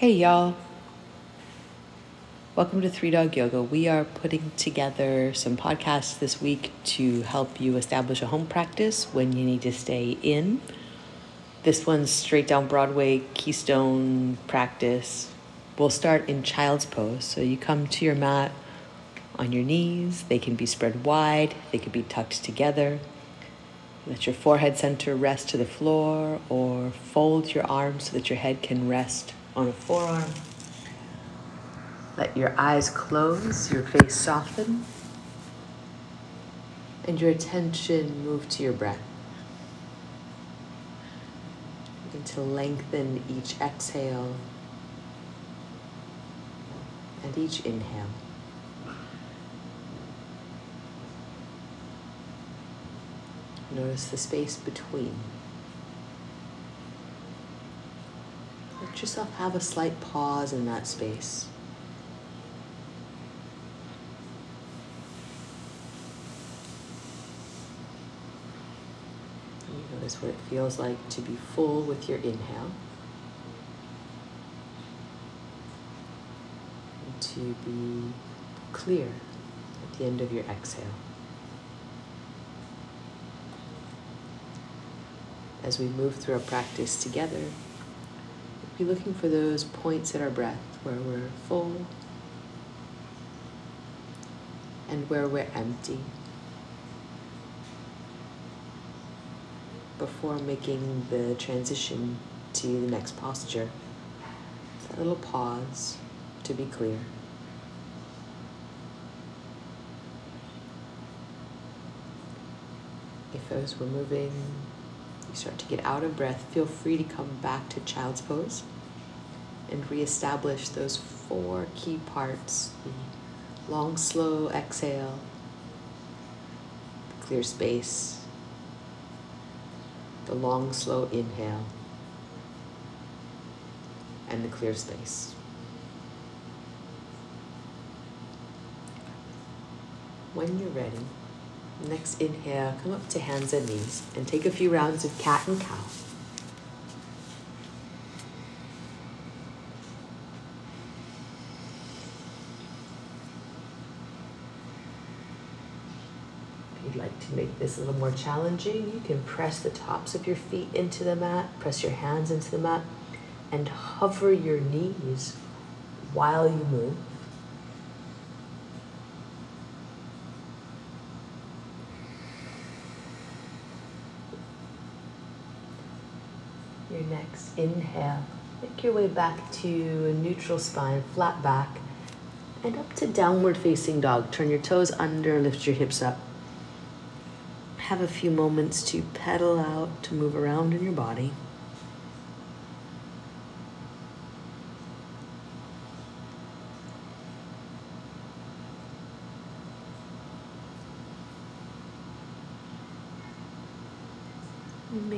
Hey, y'all. Welcome to Three Dog Yoga. We are putting together some podcasts this week to help you establish a home practice when you need to stay in. This one's straight down Broadway, Keystone practice. We'll start in child's pose. So you come to your mat on your knees. They can be spread wide, they can be tucked together. Let your forehead center rest to the floor or fold your arms so that your head can rest on a forearm. Let your eyes close, your face soften, and your attention move to your breath. Begin to lengthen each exhale and each inhale. Notice the space between. Let yourself have a slight pause in that space. Notice what it feels like to be full with your inhale. And to be clear at the end of your exhale. As we move through our practice together, be looking for those points in our breath where we're full and where we're empty. before making the transition to the next posture. a little pause to be clear. If those we're moving, you start to get out of breath, feel free to come back to child's pose and reestablish those four key parts the long, slow exhale, clear space, the long, slow inhale, and the clear space. When you're ready, next inhale, come up to hands and knees and take a few rounds of cat and cow. If you'd like to make this a little more challenging, you can press the tops of your feet into the mat, press your hands into the mat, and hover your knees while you move. Next inhale, make your way back to a neutral spine, flat back, and up to downward facing dog. Turn your toes under, lift your hips up have a few moments to pedal out, to move around in your body.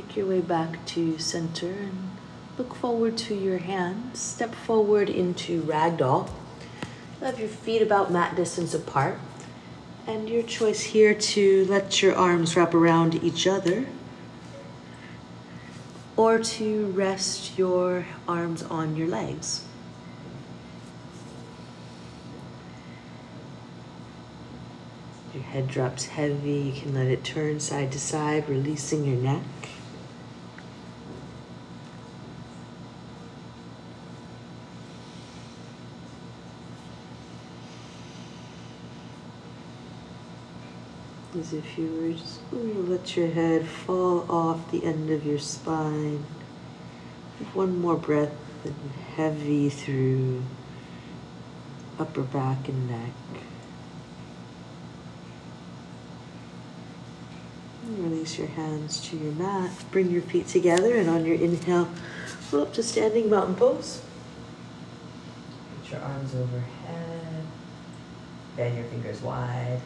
Make your way back to center and look forward to your hands. Step forward into ragdoll. Have your feet about mat distance apart. And your choice here to let your arms wrap around each other or to rest your arms on your legs. Your head drops heavy, you can let it turn side to side, releasing your neck. As if you were just let your head fall off the end of your spine. One more breath and heavy through upper back and neck. release your hands to your mat. Bring your feet together and on your inhale, go up to standing mountain pose. Put your arms overhead. Bend your fingers wide.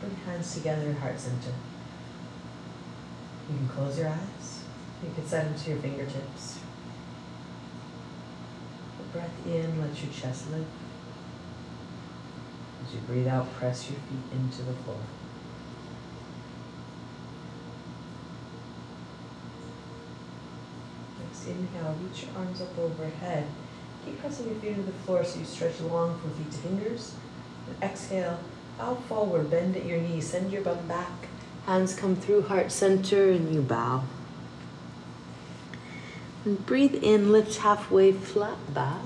Bring hands together, heart center. You can close your eyes. You can set them to your fingertips. breath in, let your chest lift. As you breathe out, press your feet into the floor. Next inhale, reach your arms up overhead Keep pressing your feet into the floor so you stretch long from feet to fingers. And exhale, bow forward, bend at your knees, send your bum back. Hands come through heart center and you bow. And breathe in, lift halfway, flat back.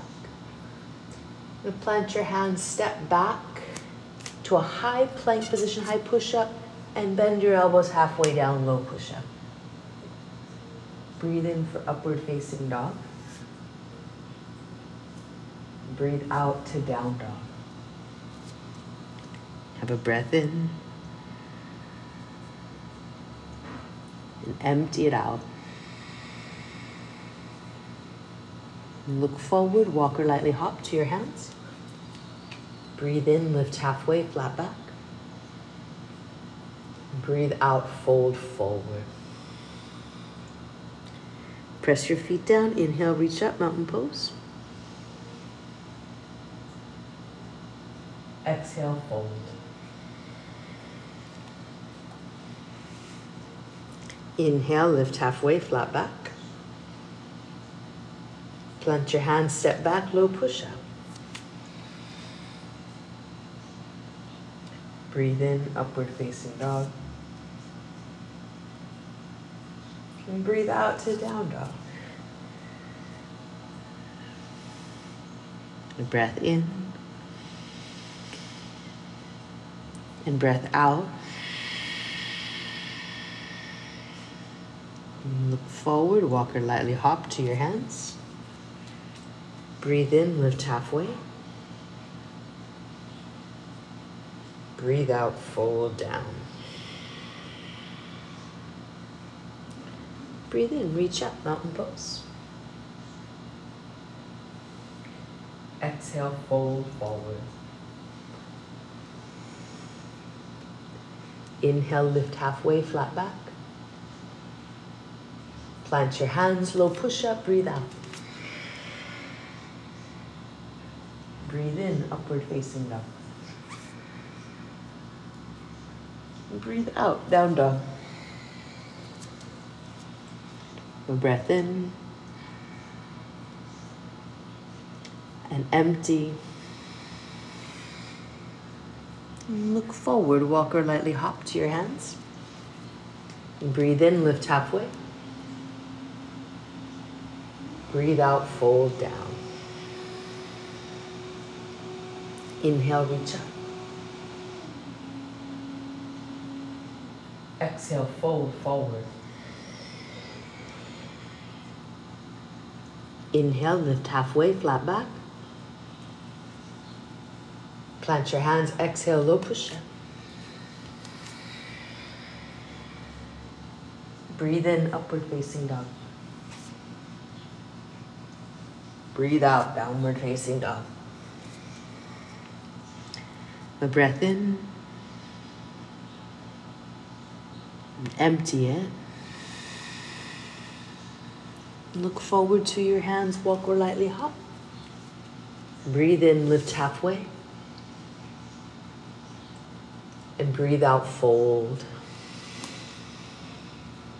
And plant your hands, step back to a high plank position, high push up, and bend your elbows halfway down, low push up. Breathe in for upward facing dog. Breathe out to down dog. Have a breath in. And empty it out. Look forward, walk or lightly hop to your hands. Breathe in, lift halfway, flat back. Breathe out, fold forward. Press your feet down. Inhale, reach up, mountain pose. Exhale, fold. Inhale, lift halfway, flat back. Plant your hands, step back, low push up. Breathe in, upward facing dog. And breathe out to down dog. And breath in. And breath out. Look forward, walk or lightly hop to your hands. Breathe in, lift halfway. Breathe out, fold down. Breathe in, reach up, mountain pose. Exhale, fold forward. Inhale, lift halfway, flat back. Plant your hands, low push up, breathe out. Breathe in, upward facing dog. Breathe out, down dog. A breath in and empty. Look forward, walk or lightly hop to your hands. Breathe in, lift halfway. Breathe out, fold down. Inhale, reach up. Exhale, fold forward. Inhale, lift halfway, flat back. Plant your hands, exhale, low push up. Breathe in, upward facing dog. Breathe out, downward facing dog. A breath in. Empty it. Look forward to your hands, walk or lightly hop. Breathe in, lift halfway. And breathe out, fold.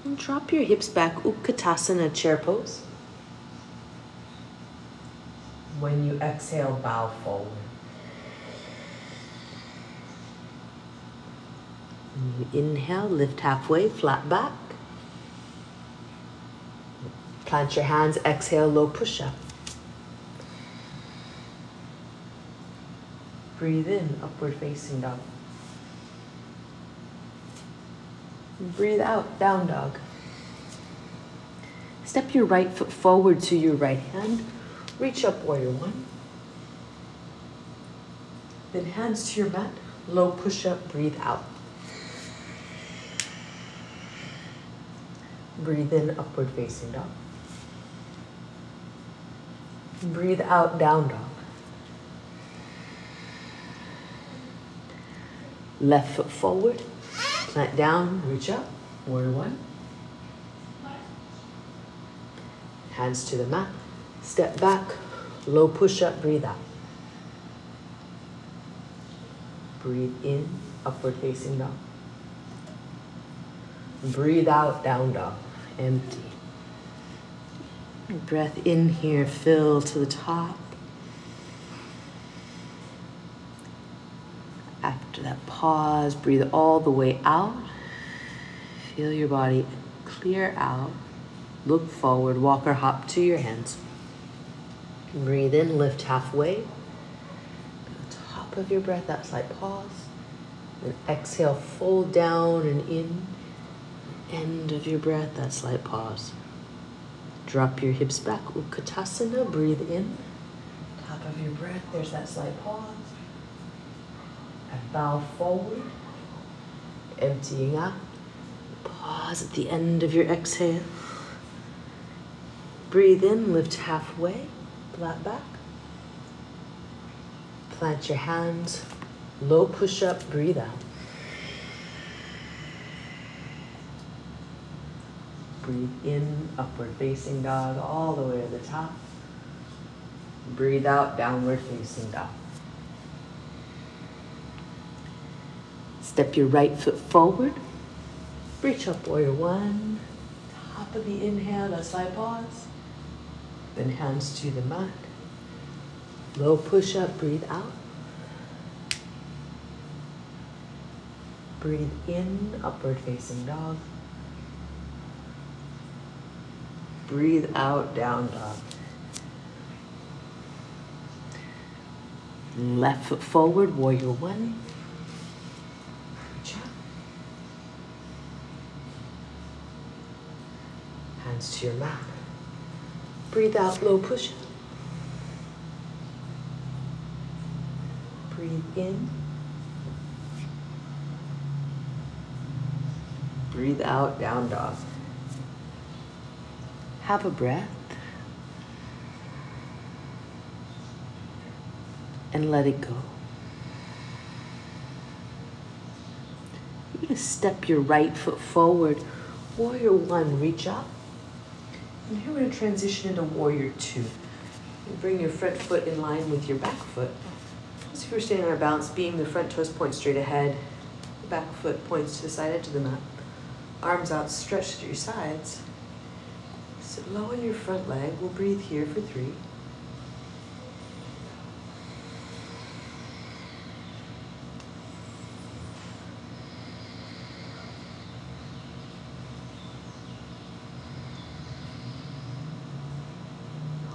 And drop your hips back, Utkatasana chair pose. When you exhale, bow forward. You inhale, lift halfway, flat back. Plant your hands, exhale, low push up. Breathe in, upward facing dog. Breathe out, down dog. Step your right foot forward to your right hand. Reach up, warrior one. Then hands to your mat, low push up, breathe out. Breathe in, upward facing dog. Breathe out, down dog. Left foot forward, plant down, reach up, warrior one. Hands to the mat, Step back, low push up, breathe out. Breathe in, upward facing dog. Breathe out, down dog, empty. Breath in here, fill to the top. After that pause, breathe all the way out. Feel your body clear out. Look forward, walk or hop to your hands. Breathe in, lift halfway. top of your breath, that slight pause. And exhale, fold down and in. End of your breath, that slight pause. Drop your hips back, Utkatasana, breathe in. Top of your breath, there's that slight pause. And bow forward, emptying out. Pause at the end of your exhale. Breathe in, lift halfway, flat back. Plant your hands, low push up, breathe out. Breathe in, upward facing dog, all the way to the top. Breathe out, downward facing dog. Step your right foot forward. Reach up, warrior one. Top of the inhale, a slight pause. Then hands to the mat. Low push up, breathe out. Breathe in, upward facing dog. Breathe out, down dog. Left foot forward, warrior one. Hands to your mat. Breathe out, low push. Breathe in. Breathe out, down dog. Have a breath. And let it go. You're going to step your right foot forward. Warrior one, reach up. Here we're going to transition into warrior two. You bring your front foot in line with your back foot. As if we're standing on our balance beam, the front toes point straight ahead. The back foot points to the side edge of the mat. Arms outstretched to your sides. Sit low in your front leg. We'll breathe here for three.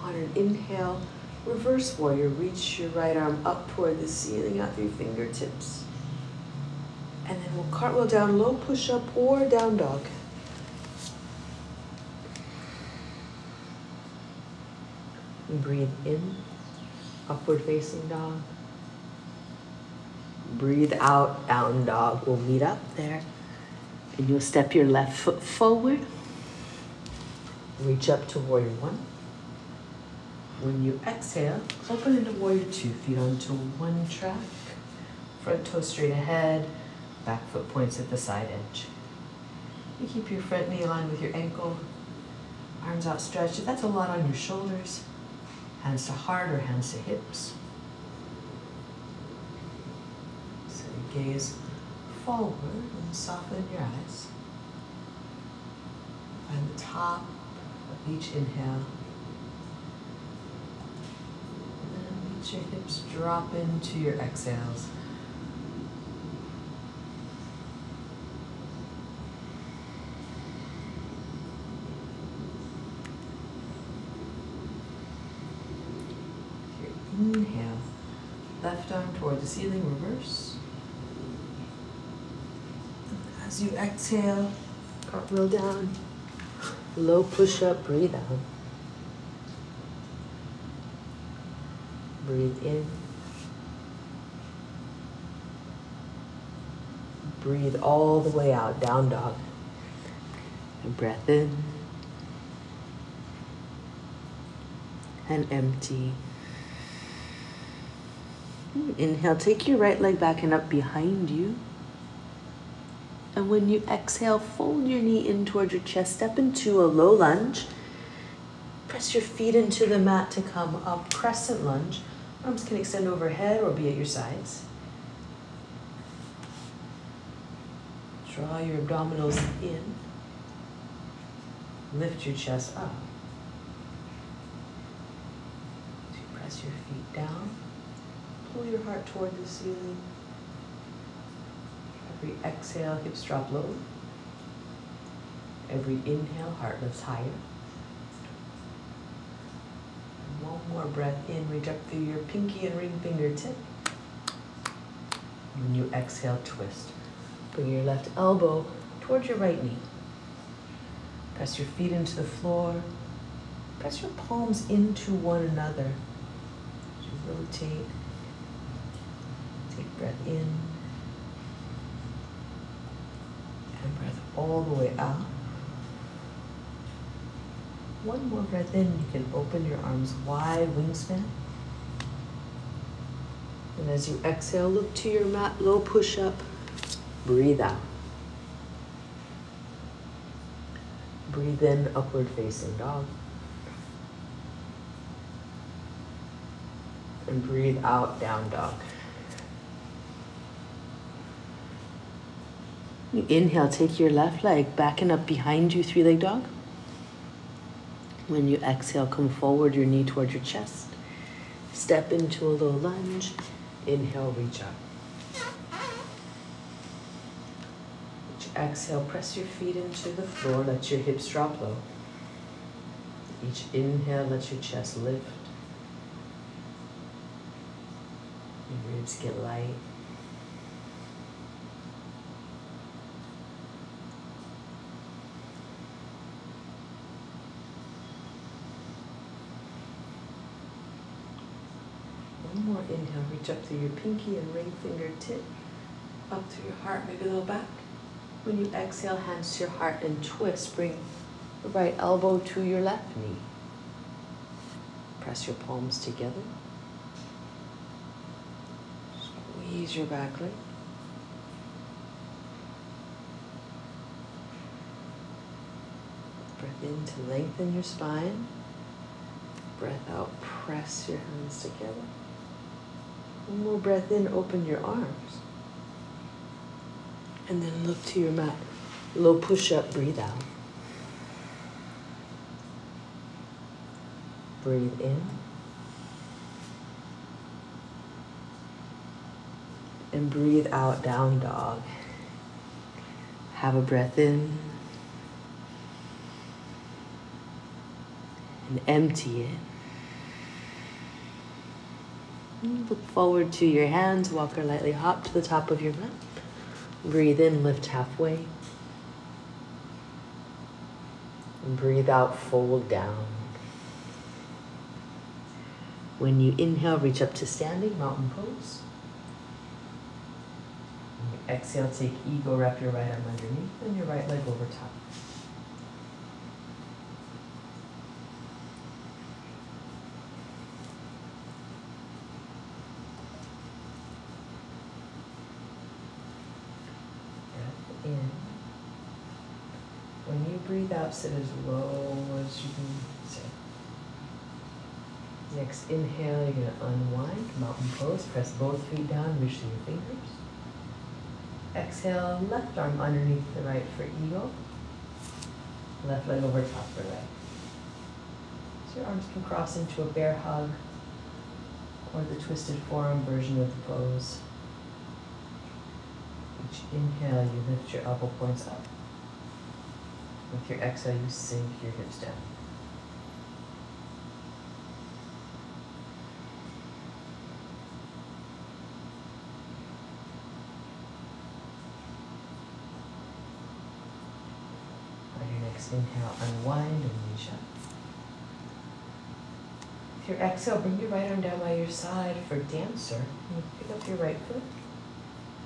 On an inhale, reverse warrior. Reach your right arm up toward the ceiling out through your fingertips. And then we'll cartwheel down, low push up or down dog. breathe in, upward facing dog. Breathe out, down dog. We'll meet up there. And you'll step your left foot forward. Reach up to warrior one. When you exhale, open into warrior two. Feet onto one track. Front toe straight ahead. Back foot points at the side edge. You keep your front knee aligned with your ankle. Arms outstretched. That's a lot on your shoulders, hands to heart or hands to hips. So you gaze forward and soften your eyes. Find the top of each inhale. And then your hips drop into your exhales. Inhale. Left arm toward the ceiling, reverse. As you exhale, cartwheel down. Low push up, breathe out. Breathe in. Breathe all the way out, down dog. And breath in. And empty. Inhale, take your right leg back and up behind you. And when you exhale, fold your knee in towards your chest, step into a low lunge. Press your feet into the mat to come up, crescent lunge. Arms can extend overhead or be at your sides. Draw your abdominals in. Lift your chest up. Press your feet down pull your heart toward the ceiling. Every exhale, hips drop low. Every inhale, heart lifts higher. One more breath in, reach up through your pinky and ring finger tip. When you exhale, twist. Bring your left elbow towards your right knee. Press your feet into the floor. Press your palms into one another. As you rotate, take breath in and breath all the way out. One more breath in, you can open your arms wide, wingspan. And as you exhale, look to your mat, low push up. Breathe out. Breathe in, upward facing dog. And breathe out, down dog. You inhale, take your left leg backing up behind you, three leg dog. When you exhale, come forward, your knee towards your chest. Step into a low lunge. Inhale, reach up. exhale, press your feet into the floor, let your hips drop low. Each inhale, let your chest lift. Your ribs get light. More inhale, reach up through your pinky and ring finger tip, up through your heart, maybe a little back. When you exhale, hands to your heart and twist. Bring the right elbow to your left knee. Press your palms together. Squeeze your back leg. Breath in to lengthen your spine. Breath out, press your hands together. One more breath in, open your arms. And then look to your mat. Low push up, breathe out. Breathe in. And breathe out, down dog. Have a breath in. And empty it. Look forward to your hands. Walk or lightly hop to the top of your mat. Breathe in, lift halfway. Breathe out, fold down. When you inhale, reach up to standing, mountain pose. Exhale, take eagle, wrap your right arm underneath and your right leg over top. in. Sit as low as you can sit. Next inhale, you're going to unwind, mountain pose. Press both feet down, reach through your fingers. Exhale, left arm underneath the right for eagle. Left leg over top for leg. So your arms can cross into a bear hug or the twisted forearm version of the pose each inhale, you lift your elbow points up. With your exhale, you sink your hips down. On your next inhale, unwind and reach up. With your exhale, bring your right arm down by your side for dancer. Pick up your right foot,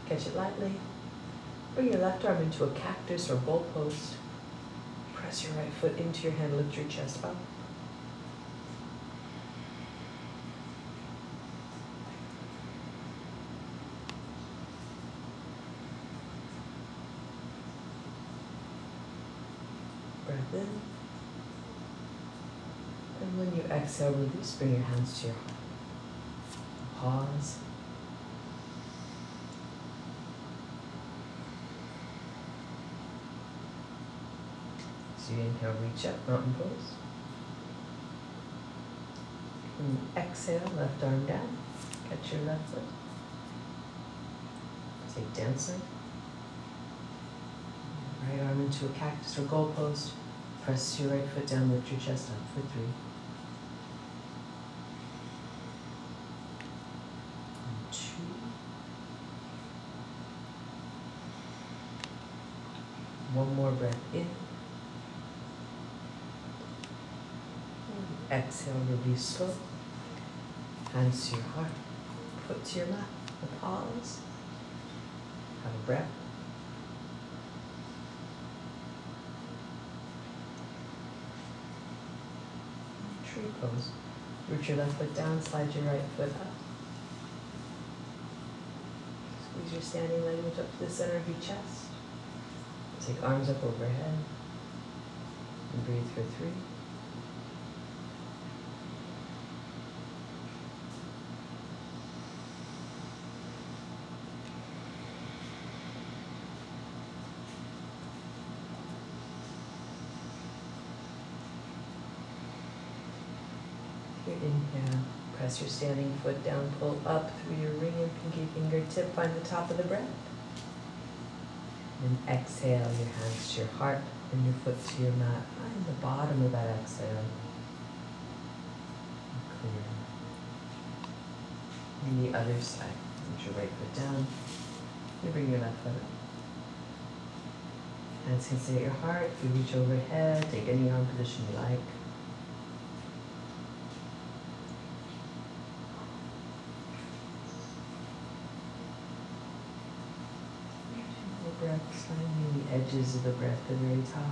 catch it lightly, Bring your left arm into a cactus or goalpost. Press your right foot into your hand, lift your chest up. Breath in. And when you exhale, release, bring your hands to your heart. Pause. Inhale, reach up, mountain pose. And exhale, left arm down. Catch your left foot. Take dancer. Right arm into a cactus or goalpost. Press your right foot down, lift your chest up for three. Two. One more breath in. Exhale, release slow. Hands to your heart. Foot to your mat. A pause. Have a breath. Tree pose. Root your left foot down, slide your right foot up. Squeeze your standing leg up to the center of your chest. Take arms up overhead. And breathe for three. Your inhale, press your standing foot down, pull up through your ring and pinky fingertip, find the top of the breath. And exhale, your hands to your heart and your foot to your mat. Find the bottom of that exhale. Clear. And the other side. Put your right foot down. You bring your left foot up. Hands can stay at your heart. You reach overhead. Take any arm position you like. The edges of the breath, the very top.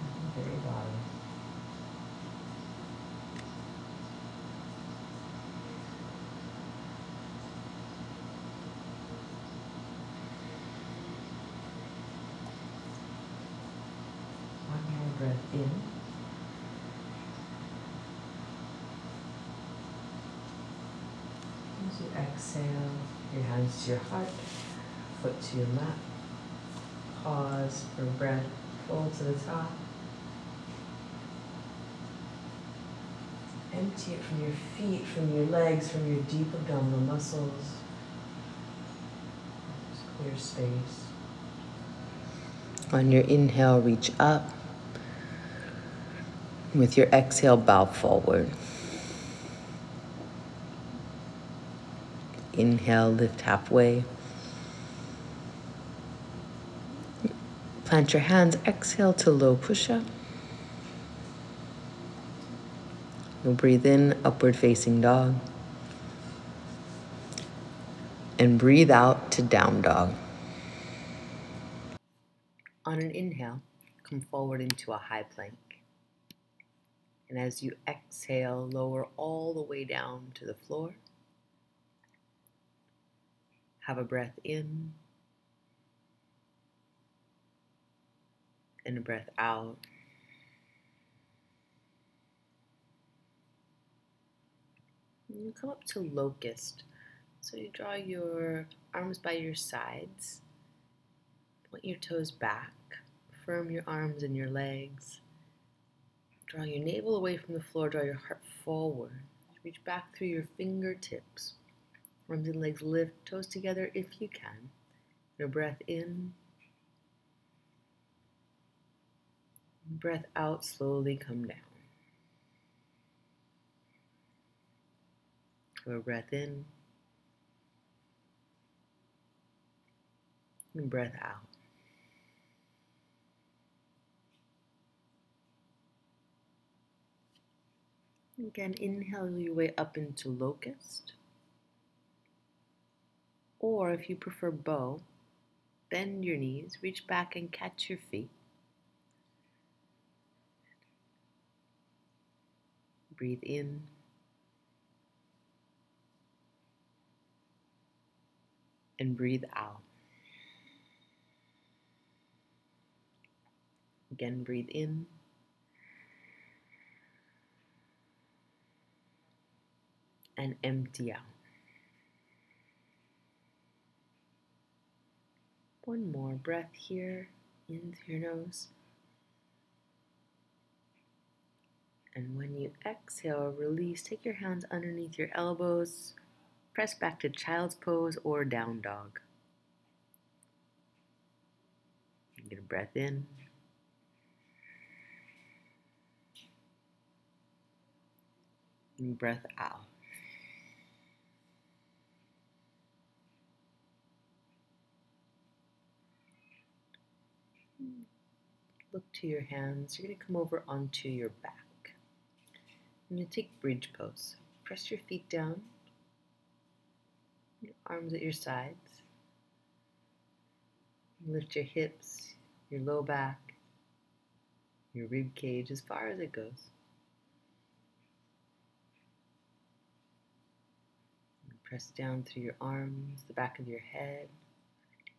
And the very bottom. One more breath in. As you exhale, your hands to your heart, foot to your mat. Pause for breath, full to the top. Empty it from your feet, from your legs, from your deep abdominal muscles. Just clear space. On your inhale, reach up. With your exhale, bow forward. Inhale, lift halfway. Plant your hands, exhale to low push up. You'll breathe in, upward facing dog. And breathe out to down dog. On an inhale, come forward into a high plank. And as you exhale, lower all the way down to the floor. Have a breath in and a breath out. And you come up to locust. So you draw your arms by your sides, point your toes back, firm your arms and your legs. Draw your navel away from the floor, draw your heart forward. Reach back through your fingertips. Arms and legs lift, toes together if you can. Your breath in. Breath out, slowly come down. Your breath in. And breath out. Again, inhale your way up into locust. Or if you prefer bow, bend your knees, reach back and catch your feet. Breathe in. And breathe out. Again, breathe in. And empty out. One more breath here in through your nose. And when you exhale, release. Take your hands underneath your elbows. press back to child's pose or down dog. Get a breath in. And breath out. Look to your hands. You're going to come over onto your back. And you take bridge pose. Press your feet down. Your arms at your sides. Lift your hips, your low back, your rib cage as far as it goes. Press down through your arms, the back of your head,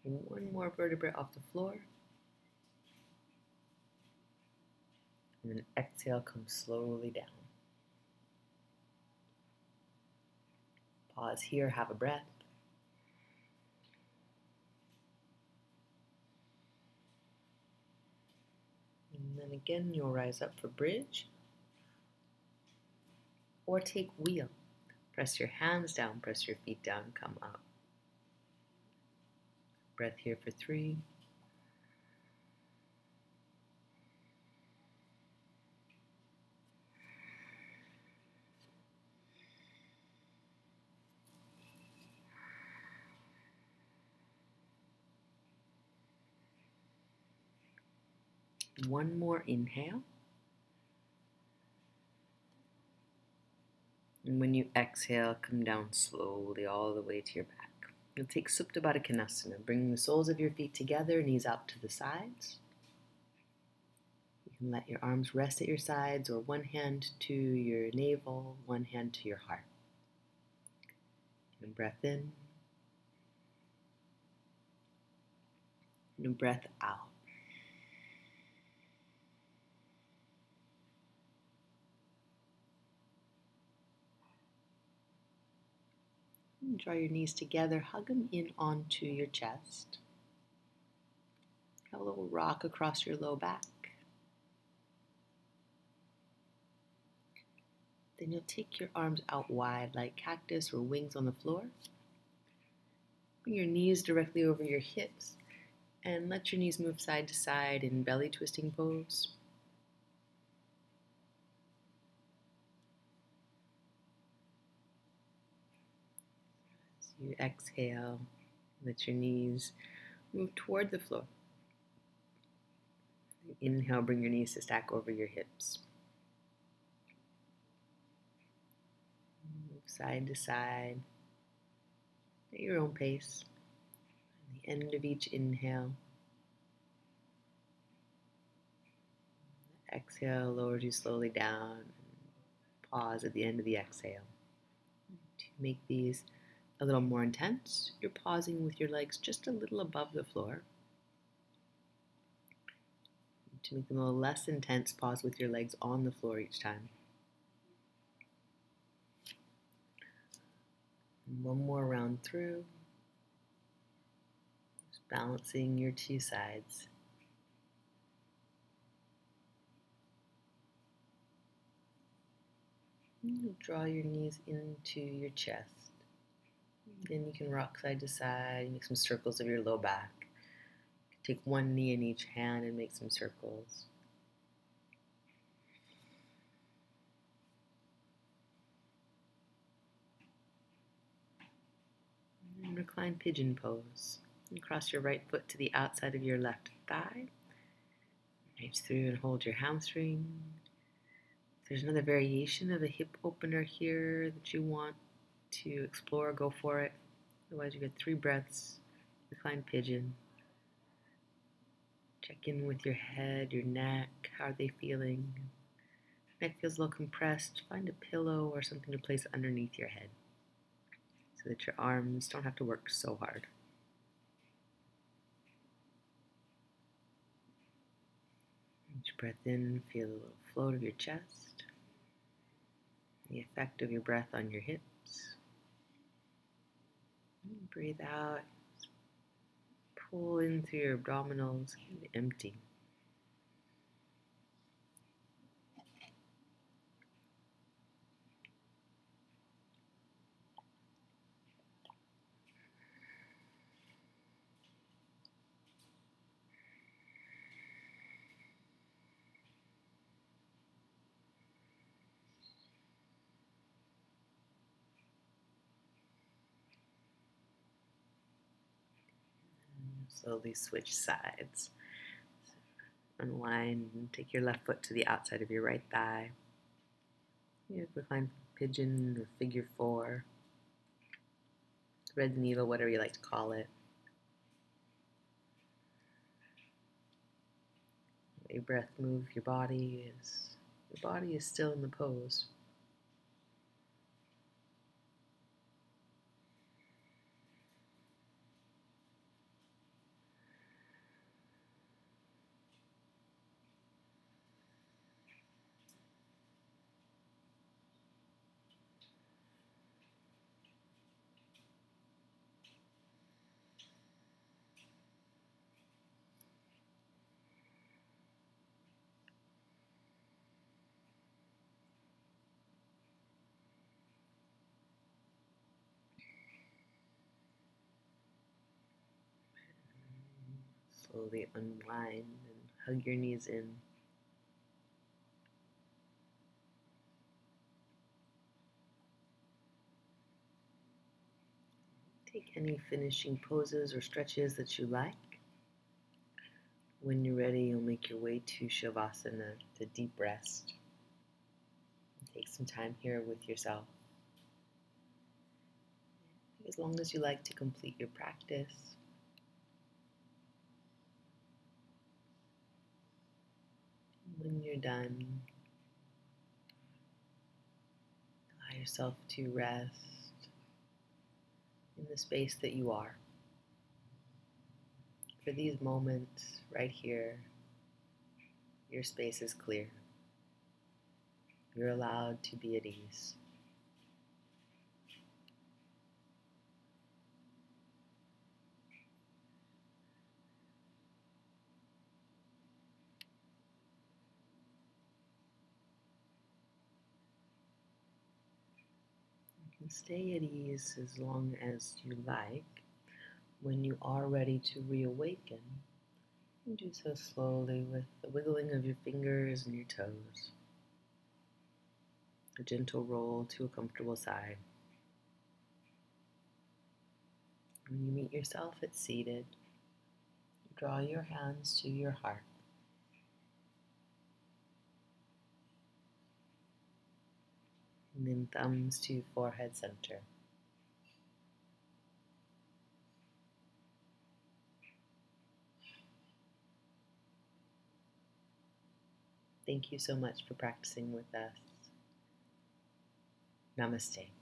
one more vertebra off the floor. And then exhale, come slowly down. Pause here, have a breath. And then again, you'll rise up for bridge or take wheel. Press your hands down, press your feet down, come up. Breath here for three. One more inhale. And when you exhale, come down slowly all the way to your back. You'll take Supta Baddha Konasana. Bring the soles of your feet together, knees out to the sides. You can let your arms rest at your sides or one hand to your navel, one hand to your heart. And breath in. And breath out. Draw your knees together, hug them in onto your chest. Have a little rock across your low back. Then you'll take your arms out wide like cactus or wings on the floor. Bring your knees directly over your hips and let your knees move side to side in belly twisting pose. You exhale, let your knees move toward the floor. Inhale, bring your knees to stack over your hips. Move side to side at your own pace. At the end of each inhale, exhale lowers you slowly down. Pause at the end of the exhale. To make these a little more intense, you're pausing with your legs just a little above the floor. To make them a little less intense, pause with your legs on the floor each time. one more round through. Just balancing your two sides. Draw your knees into your chest. Then you can rock side to side, make some circles of your low back. Take one knee in each hand and make some circles. And recline pigeon pose. And cross your right foot to the outside of your left thigh. Reach through and hold your hamstring. There's another variation of a hip opener here that you want to explore, go for it. Otherwise, you get three breaths, recline pigeon. Check in with your head, your neck. How are they feeling? Neck feels a little compressed. Find a pillow or something to place underneath your head so that your arms don't have to work so hard. Each breath in, feel a little float of your chest, the effect of your breath on your hips. Breathe out. Pull in through your abdominals and empty. Slowly switch sides. Unwind and take your left foot to the outside of your right thigh. You recline pigeon or figure four. Red needle, whatever you like to call it. Your breath move your body is your body is still in the pose. Slowly unwind and hug your knees in. Take any finishing poses or stretches that you like. When you're ready, you'll make your way to Shavasana, to deep rest. Take some time here with yourself. As long as you like to complete your practice. When you're done, allow yourself to rest in the space that you are. For these moments right here, your space is clear. You're allowed to be at ease. Stay at ease as long as you like. When you are ready to reawaken, you do so slowly with the wiggling of your fingers and your toes. A gentle roll to a comfortable side. When you meet yourself at seated, draw your hands to your heart. And then thumbs to forehead center. Thank you so much for practicing with us. Namaste.